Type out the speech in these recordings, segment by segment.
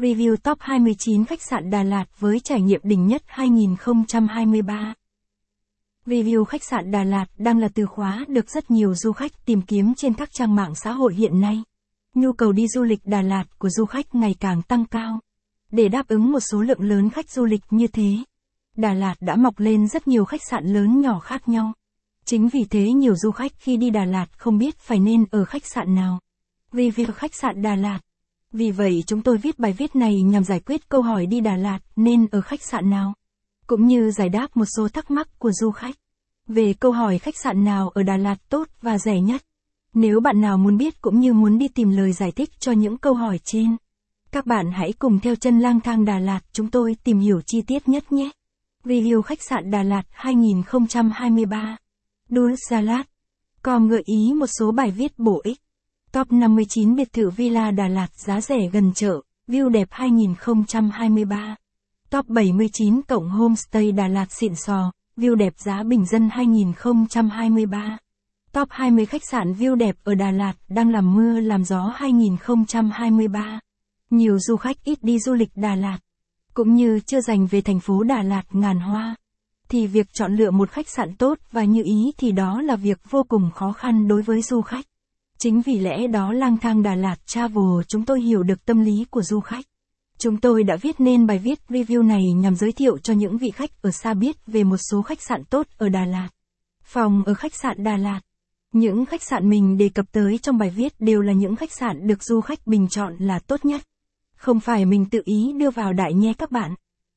Review top 29 khách sạn Đà Lạt với trải nghiệm đỉnh nhất 2023. Review khách sạn Đà Lạt đang là từ khóa được rất nhiều du khách tìm kiếm trên các trang mạng xã hội hiện nay. Nhu cầu đi du lịch Đà Lạt của du khách ngày càng tăng cao. Để đáp ứng một số lượng lớn khách du lịch như thế, Đà Lạt đã mọc lên rất nhiều khách sạn lớn nhỏ khác nhau. Chính vì thế nhiều du khách khi đi Đà Lạt không biết phải nên ở khách sạn nào. Review khách sạn Đà Lạt vì vậy chúng tôi viết bài viết này nhằm giải quyết câu hỏi đi Đà Lạt nên ở khách sạn nào, cũng như giải đáp một số thắc mắc của du khách về câu hỏi khách sạn nào ở Đà Lạt tốt và rẻ nhất. Nếu bạn nào muốn biết cũng như muốn đi tìm lời giải thích cho những câu hỏi trên, các bạn hãy cùng theo chân lang thang Đà Lạt chúng tôi tìm hiểu chi tiết nhất nhé. Review khách sạn Đà Lạt 2023 Dul Salat Com gợi ý một số bài viết bổ ích. Top 59 biệt thự Villa Đà Lạt giá rẻ gần chợ, view đẹp 2023. Top 79 cộng homestay Đà Lạt xịn sò, view đẹp giá bình dân 2023. Top 20 khách sạn view đẹp ở Đà Lạt đang làm mưa làm gió 2023. Nhiều du khách ít đi du lịch Đà Lạt, cũng như chưa dành về thành phố Đà Lạt ngàn hoa. Thì việc chọn lựa một khách sạn tốt và như ý thì đó là việc vô cùng khó khăn đối với du khách. Chính vì lẽ đó lang thang Đà Lạt Travel, chúng tôi hiểu được tâm lý của du khách. Chúng tôi đã viết nên bài viết review này nhằm giới thiệu cho những vị khách ở xa biết về một số khách sạn tốt ở Đà Lạt. Phòng ở khách sạn Đà Lạt. Những khách sạn mình đề cập tới trong bài viết đều là những khách sạn được du khách bình chọn là tốt nhất. Không phải mình tự ý đưa vào đại nhé các bạn.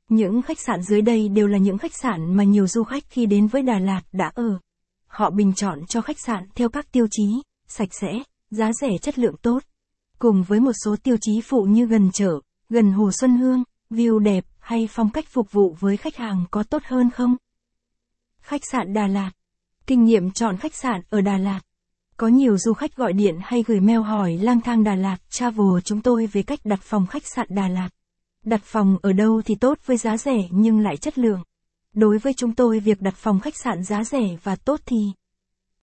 Những khách sạn dưới đây đều là những khách sạn mà nhiều du khách khi đến với Đà Lạt đã ở. Họ bình chọn cho khách sạn theo các tiêu chí sạch sẽ, giá rẻ chất lượng tốt. Cùng với một số tiêu chí phụ như gần chợ, gần Hồ Xuân Hương, view đẹp hay phong cách phục vụ với khách hàng có tốt hơn không? Khách sạn Đà Lạt Kinh nghiệm chọn khách sạn ở Đà Lạt Có nhiều du khách gọi điện hay gửi mail hỏi lang thang Đà Lạt travel chúng tôi về cách đặt phòng khách sạn Đà Lạt. Đặt phòng ở đâu thì tốt với giá rẻ nhưng lại chất lượng. Đối với chúng tôi việc đặt phòng khách sạn giá rẻ và tốt thì